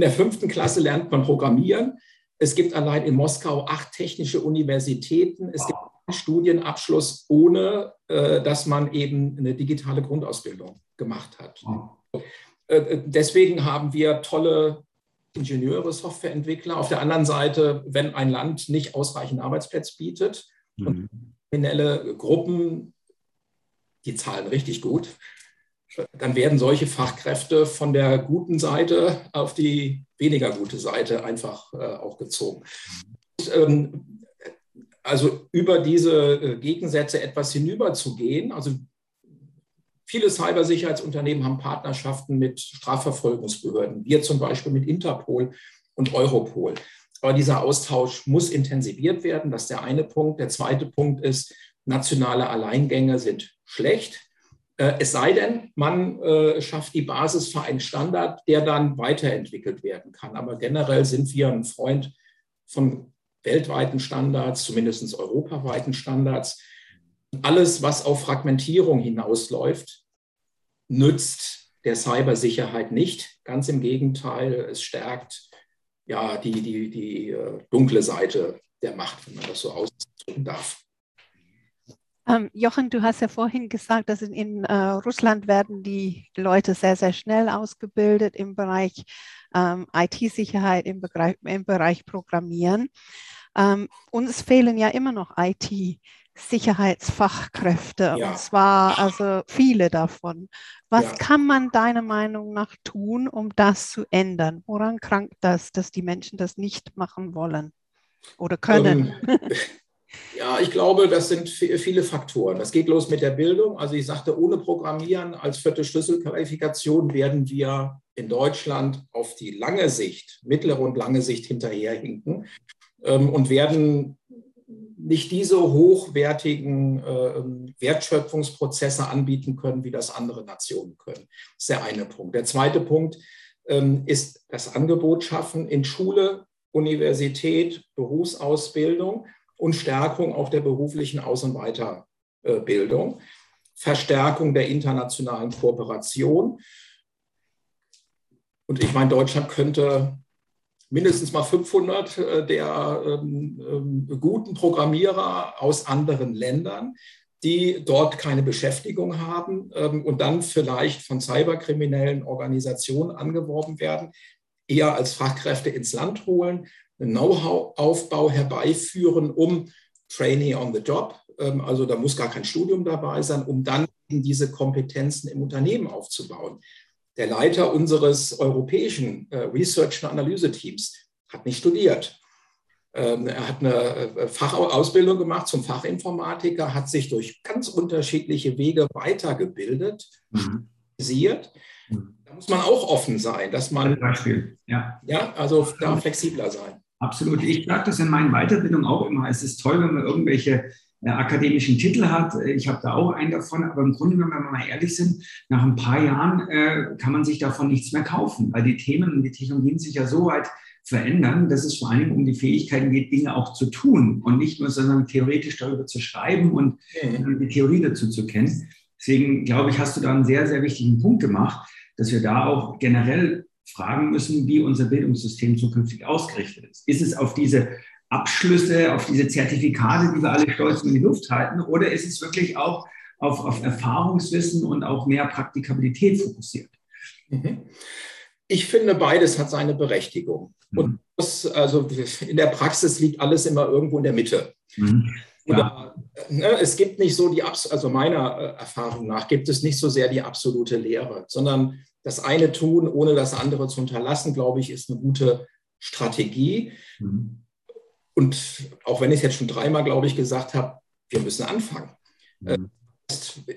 S3: in der fünften Klasse lernt man Programmieren. Es gibt allein in Moskau acht technische Universitäten. Es gibt einen Studienabschluss, ohne äh, dass man eben eine digitale Grundausbildung gemacht hat. Äh, äh, deswegen haben wir tolle Ingenieure, Softwareentwickler. Auf der anderen Seite, wenn ein Land nicht ausreichend Arbeitsplätze bietet mhm. und kriminelle Gruppen, die zahlen richtig gut, dann werden solche Fachkräfte von der guten Seite auf die weniger gute Seite einfach äh, auch gezogen. Und, ähm, also über diese Gegensätze etwas hinüberzugehen, also Viele Cybersicherheitsunternehmen haben Partnerschaften mit Strafverfolgungsbehörden, wir zum Beispiel mit Interpol und Europol. Aber dieser Austausch muss intensiviert werden. Das ist der eine Punkt. Der zweite Punkt ist, nationale Alleingänge sind schlecht. Äh, es sei denn, man äh, schafft die Basis für einen Standard, der dann weiterentwickelt werden kann. Aber generell sind wir ein Freund von weltweiten Standards, zumindest europaweiten Standards. Alles, was auf Fragmentierung hinausläuft, nützt der Cybersicherheit nicht. Ganz im Gegenteil, es stärkt ja die, die, die äh, dunkle Seite der Macht, wenn man das so ausdrücken darf.
S2: Ähm, Jochen, du hast ja vorhin gesagt, dass in, in äh, Russland werden die Leute sehr, sehr schnell ausgebildet im Bereich ähm, IT-Sicherheit, im Bereich, im Bereich Programmieren. Ähm, uns fehlen ja immer noch IT. Sicherheitsfachkräfte, ja. und zwar also viele davon. Was ja. kann man deiner Meinung nach tun, um das zu ändern? Woran krankt das, dass die Menschen das nicht machen wollen oder können?
S3: Ja, ich glaube, das sind viele Faktoren. Das geht los mit der Bildung. Also ich sagte, ohne Programmieren als vierte Schlüsselqualifikation werden wir in Deutschland auf die lange Sicht, mittlere und lange Sicht hinterherhinken ähm, und werden nicht diese hochwertigen äh, Wertschöpfungsprozesse anbieten können, wie das andere Nationen können. Das ist der eine Punkt. Der zweite Punkt ähm, ist das Angebot schaffen in Schule, Universität, Berufsausbildung und Stärkung auch der beruflichen Aus- und Weiterbildung, Verstärkung der internationalen Kooperation. Und ich meine, Deutschland könnte mindestens mal 500 äh, der ähm, ähm, guten Programmierer aus anderen Ländern, die dort keine Beschäftigung haben ähm, und dann vielleicht von cyberkriminellen Organisationen angeworben werden, eher als Fachkräfte ins Land holen, Know-how-Aufbau herbeiführen, um Trainee on the Job, ähm, also da muss gar kein Studium dabei sein, um dann diese Kompetenzen im Unternehmen aufzubauen. Der Leiter unseres europäischen äh, Research- und Analyse-Teams hat nicht studiert. Ähm, er hat eine äh, Fachausbildung gemacht zum Fachinformatiker, hat sich durch ganz unterschiedliche Wege weitergebildet, mhm. Da muss man auch offen sein, dass man,
S1: Beispiel. Ja.
S3: ja, also da flexibler sein.
S1: Absolut. Ich sage das in meinen Weiterbildungen auch immer. Es ist toll, wenn man irgendwelche äh, akademischen Titel hat. Ich habe da auch einen davon, aber im Grunde wenn wir mal ehrlich sind, nach ein paar Jahren äh, kann man sich davon nichts mehr kaufen, weil die Themen und die Technologien sich ja so weit verändern, dass es vor allem um die Fähigkeiten geht, Dinge auch zu tun und nicht nur sondern theoretisch darüber zu schreiben und mhm. die Theorie dazu zu kennen. Deswegen glaube ich, hast du da einen sehr, sehr wichtigen Punkt gemacht, dass wir da auch generell fragen müssen, wie unser Bildungssystem zukünftig ausgerichtet ist. Ist es auf diese Abschlüsse, auf diese Zertifikate, die wir alle stolz in die Luft halten, oder ist es wirklich auch auf, auf Erfahrungswissen und auch mehr Praktikabilität fokussiert?
S3: Mhm. Ich finde, beides hat seine Berechtigung. Mhm. Und das, also in der Praxis liegt alles immer irgendwo in der Mitte. Mhm. Oder, ne, es gibt nicht so die, also meiner äh, Erfahrung nach, gibt es nicht so sehr die absolute Lehre, sondern das eine tun, ohne das andere zu unterlassen, glaube ich, ist eine gute Strategie. Mhm. Und auch wenn ich es jetzt schon dreimal, glaube ich, gesagt habe, wir müssen anfangen. Mhm.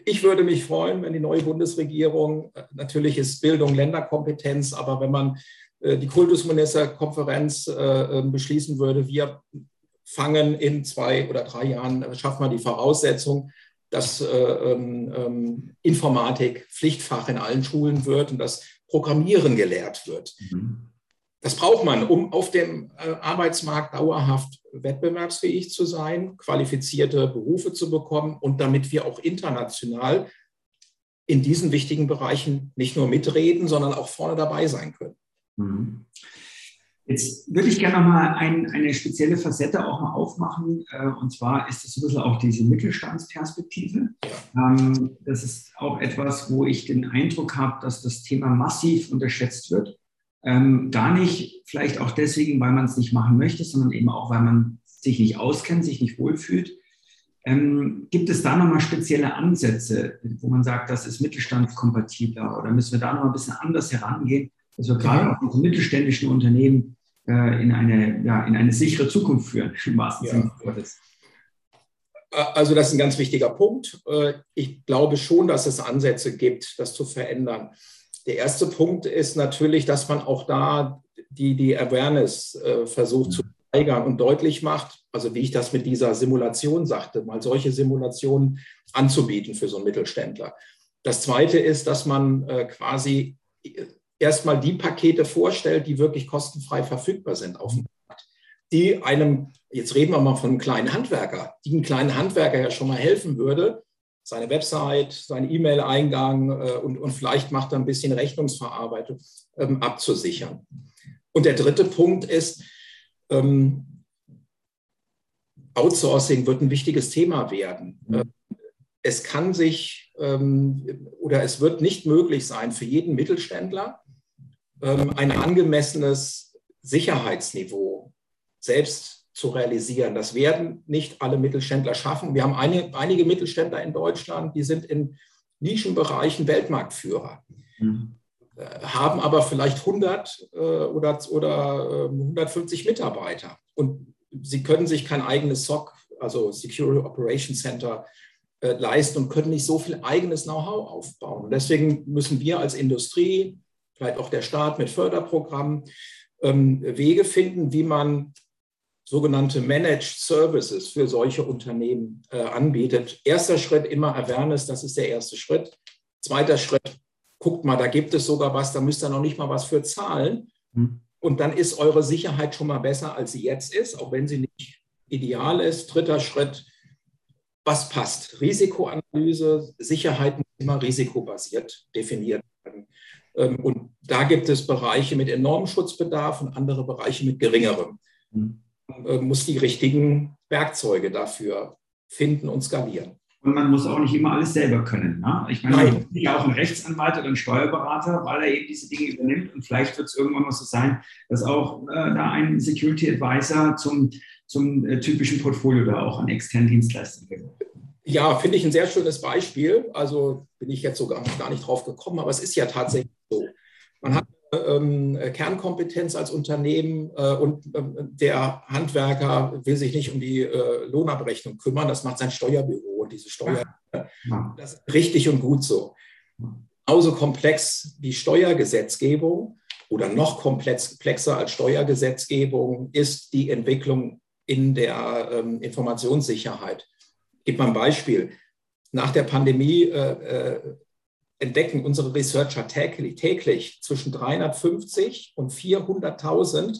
S3: Ich würde mich freuen, wenn die neue Bundesregierung, äh, natürlich ist Bildung Länderkompetenz, aber wenn man äh, die Kultusministerkonferenz beschließen würde, wir fangen in zwei oder drei Jahren, schafft man die Voraussetzung, dass äh, ähm, ähm, Informatik Pflichtfach in allen Schulen wird und dass Programmieren gelehrt wird. Mhm. Das braucht man, um auf dem äh, Arbeitsmarkt dauerhaft wettbewerbsfähig zu sein, qualifizierte Berufe zu bekommen und damit wir auch international in diesen wichtigen Bereichen nicht nur mitreden, sondern auch vorne dabei sein können. Mhm.
S1: Jetzt würde ich gerne noch mal ein, eine spezielle Facette auch mal aufmachen. Äh, und zwar ist es ein bisschen auch diese Mittelstandsperspektive. Ähm, das ist auch etwas, wo ich den Eindruck habe, dass das Thema massiv unterschätzt wird. Ähm, gar nicht vielleicht auch deswegen, weil man es nicht machen möchte, sondern eben auch, weil man sich nicht auskennt, sich nicht wohlfühlt. Ähm, gibt es da nochmal spezielle Ansätze, wo man sagt, das ist mittelstandskompatibler oder müssen wir da noch ein bisschen anders herangehen? Wir gerade auch unsere mittelständischen Unternehmen äh, in, eine, ja, in eine sichere Zukunft führen, im wahrsten. Sinne des Wortes.
S3: Also das ist ein ganz wichtiger Punkt. Äh, ich glaube schon, dass es Ansätze gibt, das zu verändern. Der erste Punkt ist natürlich, dass man auch da die, die Awareness äh, versucht zu steigern und deutlich macht, also wie ich das mit dieser Simulation sagte, mal solche Simulationen anzubieten für so einen Mittelständler. Das zweite ist, dass man äh, quasi erstmal die Pakete vorstellt, die wirklich kostenfrei verfügbar sind auf dem Markt, die einem, jetzt reden wir mal von einem kleinen Handwerker, die einem kleinen Handwerker ja schon mal helfen würde, seine Website, seinen E-Mail-Eingang äh, und, und vielleicht macht er ein bisschen Rechnungsverarbeitung ähm, abzusichern. Und der dritte Punkt ist, ähm, Outsourcing wird ein wichtiges Thema werden. Mhm. Äh, es kann sich ähm, oder es wird nicht möglich sein für jeden Mittelständler, ähm, ein angemessenes Sicherheitsniveau selbst zu realisieren. Das werden nicht alle Mittelständler schaffen. Wir haben eine, einige Mittelständler in Deutschland, die sind in Nischenbereichen Weltmarktführer, mhm. haben aber vielleicht 100 äh, oder, oder 150 ähm, Mitarbeiter. Und sie können sich kein eigenes SOC, also Security Operations Center, äh, leisten und können nicht so viel eigenes Know-how aufbauen. Und deswegen müssen wir als Industrie, vielleicht auch der Staat mit Förderprogrammen, ähm, Wege finden, wie man sogenannte Managed Services für solche Unternehmen äh, anbietet. Erster Schritt immer Awareness, das ist der erste Schritt. Zweiter Schritt, guckt mal, da gibt es sogar was, da müsst ihr noch nicht mal was für zahlen. Mhm. Und dann ist eure Sicherheit schon mal besser, als sie jetzt ist, auch wenn sie nicht ideal ist. Dritter Schritt, was passt? Risikoanalyse, Sicherheit muss immer risikobasiert definiert werden. Ähm, und da gibt es Bereiche mit enormem Schutzbedarf und andere Bereiche mit geringerem. Mhm. Man äh, muss die richtigen Werkzeuge dafür finden und skalieren.
S1: Und man muss auch nicht immer alles selber können. Ne? Ich meine, man ist ja auch ein Rechtsanwalt oder ein Steuerberater, weil er eben diese Dinge übernimmt. Und vielleicht wird es irgendwann mal so sein, dass auch äh, da ein Security Advisor zum, zum äh, typischen Portfolio da auch an externen Dienstleistern gehört.
S3: Ja, finde ich ein sehr schönes Beispiel. Also bin ich jetzt sogar noch gar nicht drauf gekommen, aber es ist ja tatsächlich. Man hat ähm, Kernkompetenz als Unternehmen äh, und ähm, der Handwerker will sich nicht um die äh, Lohnabrechnung kümmern. Das macht sein Steuerbüro und diese Steuer. Ja. Das ist richtig und gut so. Genauso komplex wie Steuergesetzgebung oder noch komplexer als Steuergesetzgebung ist die Entwicklung in der ähm, Informationssicherheit. Ich gebe mal ein Beispiel. Nach der Pandemie äh, äh, entdecken unsere Researcher täglich, täglich zwischen 350 und 400.000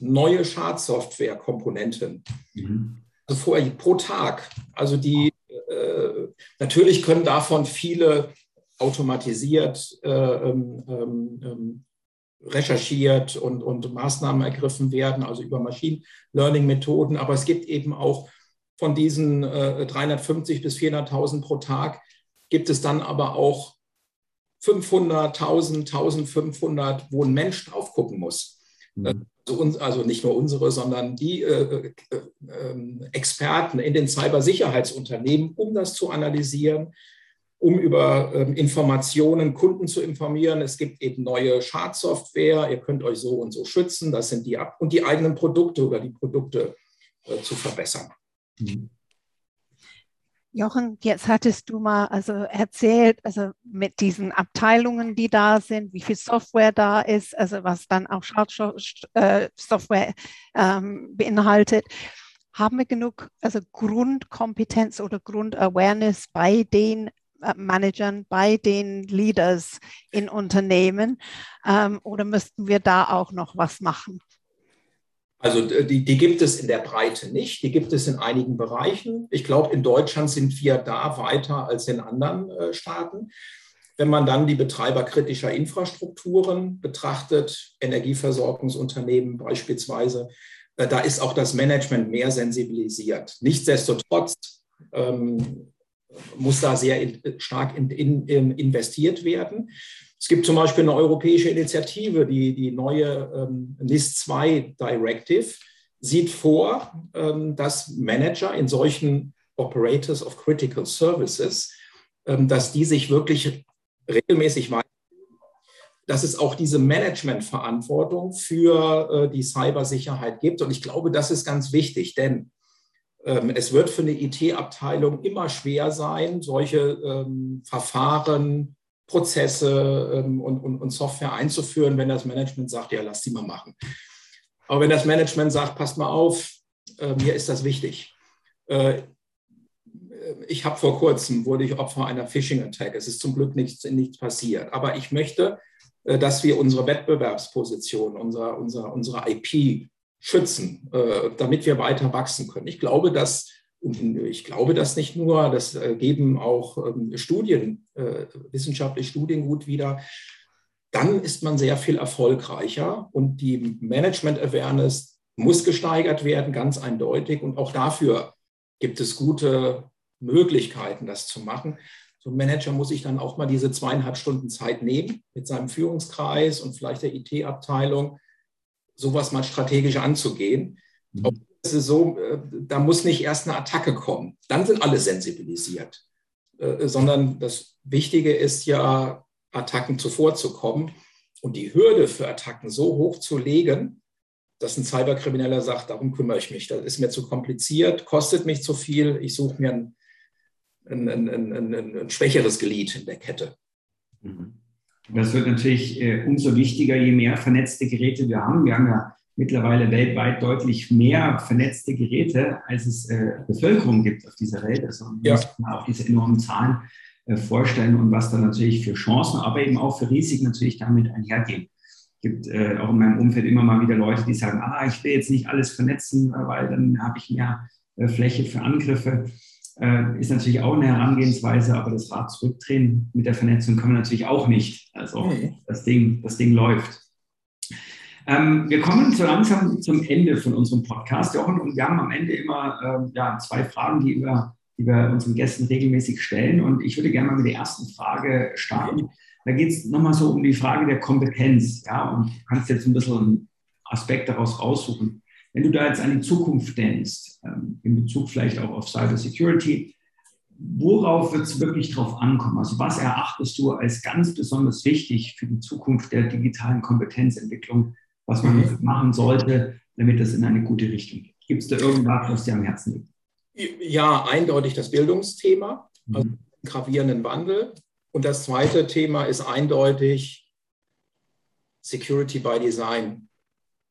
S3: neue Schadsoftware-Komponenten. Mhm. Also vor, pro Tag. Also die äh, natürlich können davon viele automatisiert äh, ähm, ähm, ähm, recherchiert und, und Maßnahmen ergriffen werden, also über Machine Learning Methoden. Aber es gibt eben auch von diesen äh, 350 bis 400.000 pro Tag, gibt es dann aber auch 500, 1000, 1500, wo ein Mensch drauf gucken muss. Mhm. Also, also, nicht nur unsere, sondern die äh, äh, äh, Experten in den Cybersicherheitsunternehmen, um das zu analysieren, um über ähm, Informationen Kunden zu informieren. Es gibt eben neue Schadsoftware, ihr könnt euch so und so schützen, das sind die Ab und die eigenen Produkte oder die Produkte äh, zu verbessern. Mhm.
S2: Jochen, jetzt hattest du mal also erzählt, also mit diesen Abteilungen, die da sind, wie viel Software da ist, also was dann auch Schadsoftware ähm, beinhaltet. Haben wir genug also Grundkompetenz oder Grundawareness bei den äh, Managern, bei den Leaders in Unternehmen ähm, oder müssten wir da auch noch was machen?
S3: Also die, die, gibt es in der Breite nicht, die gibt es in einigen Bereichen. Ich glaube, in Deutschland sind wir da weiter als in anderen äh, Staaten. Wenn man dann die Betreiber kritischer Infrastrukturen betrachtet, Energieversorgungsunternehmen beispielsweise, äh, da ist auch das Management mehr sensibilisiert. Nichtsdestotrotz ähm, muss da sehr in, stark in, in, investiert werden. Es gibt zum Beispiel eine europäische Initiative, die, die neue ähm, NIS-2 Directive sieht vor, ähm, dass Manager in solchen Operators of Critical Services, ähm, dass die sich wirklich regelmäßig weiterbilden, dass es auch diese Managementverantwortung für äh, die Cybersicherheit gibt. Und ich glaube, das ist ganz wichtig, denn ähm, es wird für eine IT-Abteilung immer schwer sein, solche ähm, Verfahren Prozesse ähm, und, und, und, Software einzuführen, wenn das Management sagt, ja, lass die mal machen. Aber wenn das Management sagt, passt mal auf, äh, mir ist das wichtig. Äh, ich habe vor kurzem, wurde ich Opfer einer Phishing-Attack. Es ist zum Glück nichts, nichts passiert. Aber ich möchte, äh, dass wir unsere Wettbewerbsposition, unser, unser, unsere IP schützen, äh, damit wir weiter wachsen können. Ich glaube, dass und ich glaube das nicht nur, das äh, geben auch ähm, Studien, äh, wissenschaftliche Studien gut wieder. Dann ist man sehr viel erfolgreicher und die Management-Awareness muss gesteigert werden, ganz eindeutig. Und auch dafür gibt es gute Möglichkeiten, das zu machen. So ein Manager muss sich dann auch mal diese zweieinhalb Stunden Zeit nehmen, mit seinem Führungskreis und vielleicht der IT-Abteilung, sowas mal strategisch anzugehen. Mhm es ist so, äh, da muss nicht erst eine Attacke kommen. Dann sind alle sensibilisiert. Äh, sondern das Wichtige ist ja, Attacken zuvorzukommen und die Hürde für Attacken so hoch zu legen, dass ein Cyberkrimineller sagt, darum kümmere ich mich. Das ist mir zu kompliziert, kostet mich zu viel, ich suche mir ein, ein, ein, ein, schwächeres Glied in der Kette.
S1: Mhm. Das wird natürlich äh, umso wichtiger, je mehr vernetzte Geräte wir haben. Wir haben ja mittlerweile weltweit deutlich mehr vernetzte Geräte, als es äh, Bevölkerung gibt auf dieser Welt. Also man ja. muss man auch diese enormen Zahlen äh, vorstellen und was da natürlich für Chancen, aber eben auch für Risiken natürlich damit einhergehen. Es gibt äh, auch in meinem Umfeld immer mal wieder Leute, die sagen, ah, ich will jetzt nicht alles vernetzen, weil dann habe ich mehr äh, Fläche für Angriffe. Äh, ist natürlich auch eine Herangehensweise, aber das Rad zurückdrehen mit der Vernetzung können wir natürlich auch nicht. Also mhm. das Ding, das Ding läuft. Ähm, wir kommen so langsam zum Ende von unserem Podcast, Jochen, und wir haben am Ende immer ähm, ja, zwei Fragen, die wir, die wir unseren Gästen regelmäßig stellen. Und ich würde gerne mal mit der ersten Frage starten. Da geht es nochmal so um die Frage der Kompetenz. Ja, und du kannst jetzt ein bisschen einen Aspekt daraus raussuchen. Wenn du da jetzt an die Zukunft denkst, ähm, in Bezug vielleicht auch auf Cyber Security, worauf wird es wirklich drauf ankommen? Also was erachtest du als ganz besonders wichtig für die Zukunft der digitalen Kompetenzentwicklung was man mhm. machen sollte, damit das in eine gute Richtung geht. Gibt es da irgendwas, was dir am Herzen
S3: liegt? Ja, eindeutig das Bildungsthema, also mhm. gravierenden Wandel. Und das zweite Thema ist eindeutig Security by Design.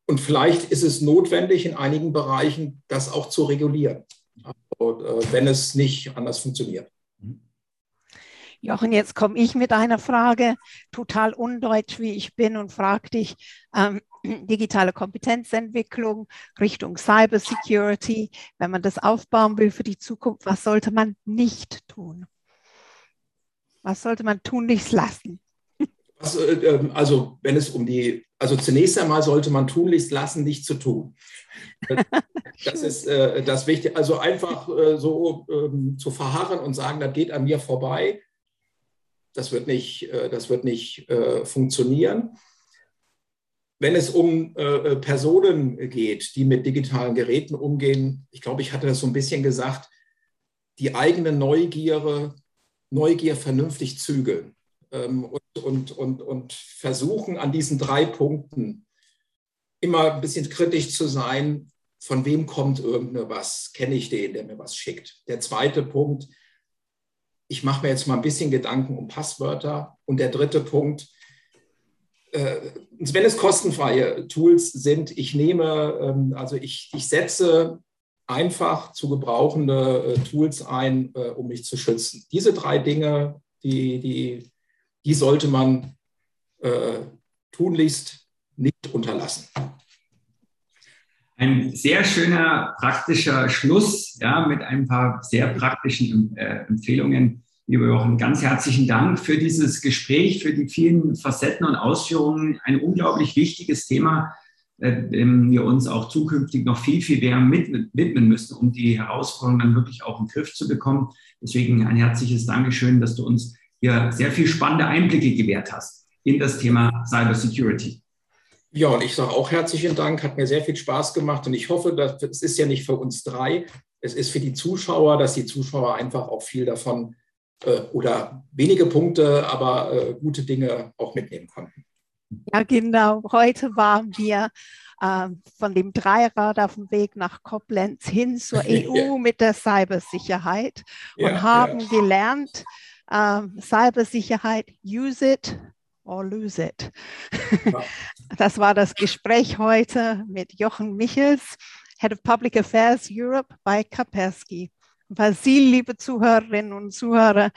S3: Und vielleicht ist es notwendig, in einigen Bereichen das auch zu regulieren, also, äh, wenn es nicht anders funktioniert.
S2: Jochen, jetzt komme ich mit einer Frage, total undeutsch wie ich bin und frage dich, ähm, digitale Kompetenzentwicklung Richtung Cybersecurity, wenn man das aufbauen will für die Zukunft, was sollte man nicht tun? Was sollte man tunlichst lassen?
S3: Also, ähm, also wenn es um die, also zunächst einmal sollte man tunlichst lassen, nicht zu tun. Das ist äh, das Wichtige. Also einfach äh, so ähm, zu verharren und sagen, das geht an mir vorbei, das wird nicht, äh, das wird nicht äh, funktionieren. Wenn es um äh, Personen geht, die mit digitalen Geräten umgehen, ich glaube, ich hatte das so ein bisschen gesagt, die eigene Neugier, Neugier vernünftig zügeln ähm, und, und, und, und versuchen an diesen drei Punkten immer ein bisschen kritisch zu sein, von wem kommt irgendwas, kenne ich den, der mir was schickt. Der zweite Punkt, ich mache mir jetzt mal ein bisschen Gedanken um Passwörter. Und der dritte Punkt, äh, wenn es kostenfreie Tools sind, ich nehme, ähm, also ich, ich setze einfach zu gebrauchende äh, Tools ein, äh, um mich zu schützen. Diese drei Dinge, die, die, die sollte man äh, tunlichst nicht unterlassen.
S1: Ein sehr schöner praktischer Schluss ja, mit ein paar sehr praktischen äh, Empfehlungen. Lieber Jochen, ganz herzlichen Dank für dieses Gespräch, für die vielen Facetten und Ausführungen. Ein unglaublich wichtiges Thema, äh, dem wir uns auch zukünftig noch viel, viel mehr widmen müssen, um die Herausforderungen dann wirklich auch im Griff zu bekommen. Deswegen ein herzliches Dankeschön, dass du uns hier sehr viel spannende Einblicke gewährt hast in das Thema Cybersecurity.
S3: Ja, und ich sage auch herzlichen Dank, hat mir sehr viel Spaß gemacht und ich hoffe, dass es ist ja nicht für uns drei, es ist für die Zuschauer, dass die Zuschauer einfach auch viel davon äh, oder wenige Punkte, aber äh, gute Dinge auch mitnehmen konnten.
S2: Ja, genau. Heute waren wir äh, von dem Dreirad auf dem Weg nach Koblenz hin zur EU mit der Cybersicherheit und ja, haben ja. gelernt, ähm, Cybersicherheit, use it, or lose it. Das war das Gespräch heute mit Jochen Michels, Head of Public Affairs Europe bei Kaspersky. Weil Sie, liebe Zuhörerinnen und Zuhörer,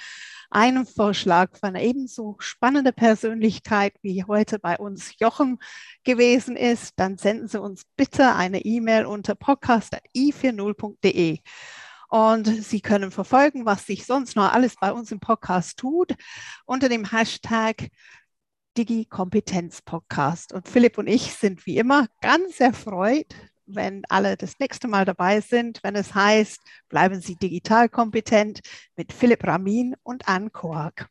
S2: einen Vorschlag von einer ebenso spannenden Persönlichkeit wie heute bei uns Jochen gewesen ist, dann senden Sie uns bitte eine E-Mail unter podcast.i40.de. Und Sie können verfolgen, was sich sonst noch alles bei uns im Podcast tut, unter dem Hashtag Digi-Kompetenz-Podcast. Und Philipp und ich sind wie immer ganz erfreut, wenn alle das nächste Mal dabei sind, wenn es heißt, bleiben Sie digital kompetent mit Philipp Ramin und Anne Koak.